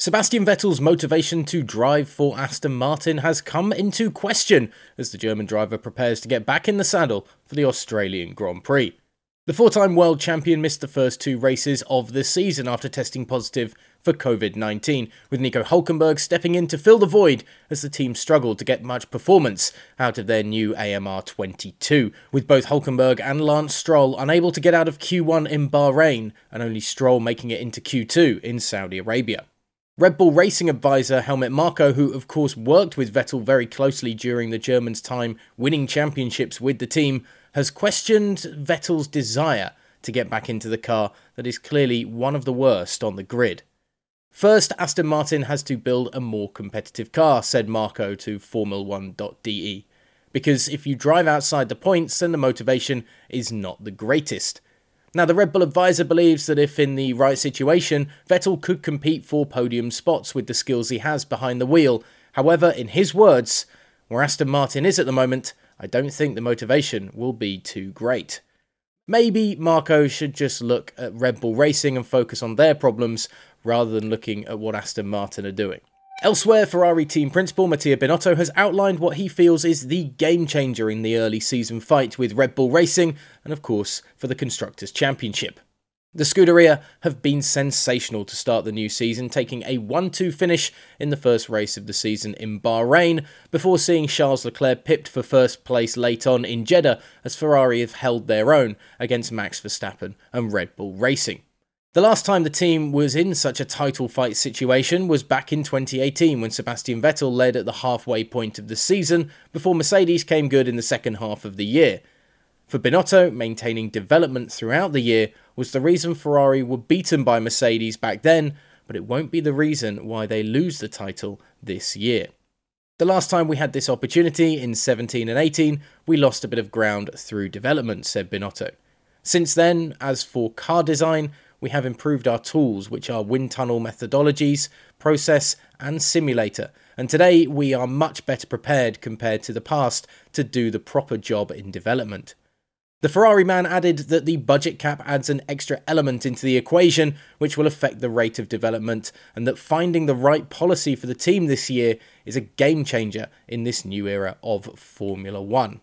Sebastian Vettel's motivation to drive for Aston Martin has come into question as the German driver prepares to get back in the saddle for the Australian Grand Prix. The four time world champion missed the first two races of the season after testing positive for COVID 19, with Nico Hulkenberg stepping in to fill the void as the team struggled to get much performance out of their new AMR 22, with both Hulkenberg and Lance Stroll unable to get out of Q1 in Bahrain and only Stroll making it into Q2 in Saudi Arabia. Red Bull Racing advisor Helmut Marko, who of course worked with Vettel very closely during the Germans' time winning championships with the team, has questioned Vettel's desire to get back into the car that is clearly one of the worst on the grid. First, Aston Martin has to build a more competitive car, said Marko to Formula1.de. Because if you drive outside the points, then the motivation is not the greatest. Now, the Red Bull advisor believes that if in the right situation, Vettel could compete for podium spots with the skills he has behind the wheel. However, in his words, where Aston Martin is at the moment, I don't think the motivation will be too great. Maybe Marko should just look at Red Bull Racing and focus on their problems rather than looking at what Aston Martin are doing. Elsewhere, Ferrari team principal Mattia Binotto has outlined what he feels is the game changer in the early season fight with Red Bull Racing and, of course, for the Constructors' Championship. The Scuderia have been sensational to start the new season, taking a 1 2 finish in the first race of the season in Bahrain, before seeing Charles Leclerc pipped for first place late on in Jeddah as Ferrari have held their own against Max Verstappen and Red Bull Racing. The last time the team was in such a title fight situation was back in 2018 when Sebastian Vettel led at the halfway point of the season before Mercedes came good in the second half of the year. For Binotto, maintaining development throughout the year was the reason Ferrari were beaten by Mercedes back then, but it won't be the reason why they lose the title this year. The last time we had this opportunity in 17 and 18, we lost a bit of ground through development, said Binotto. Since then, as for car design, we have improved our tools, which are wind tunnel methodologies, process, and simulator. And today we are much better prepared compared to the past to do the proper job in development. The Ferrari man added that the budget cap adds an extra element into the equation, which will affect the rate of development, and that finding the right policy for the team this year is a game changer in this new era of Formula One.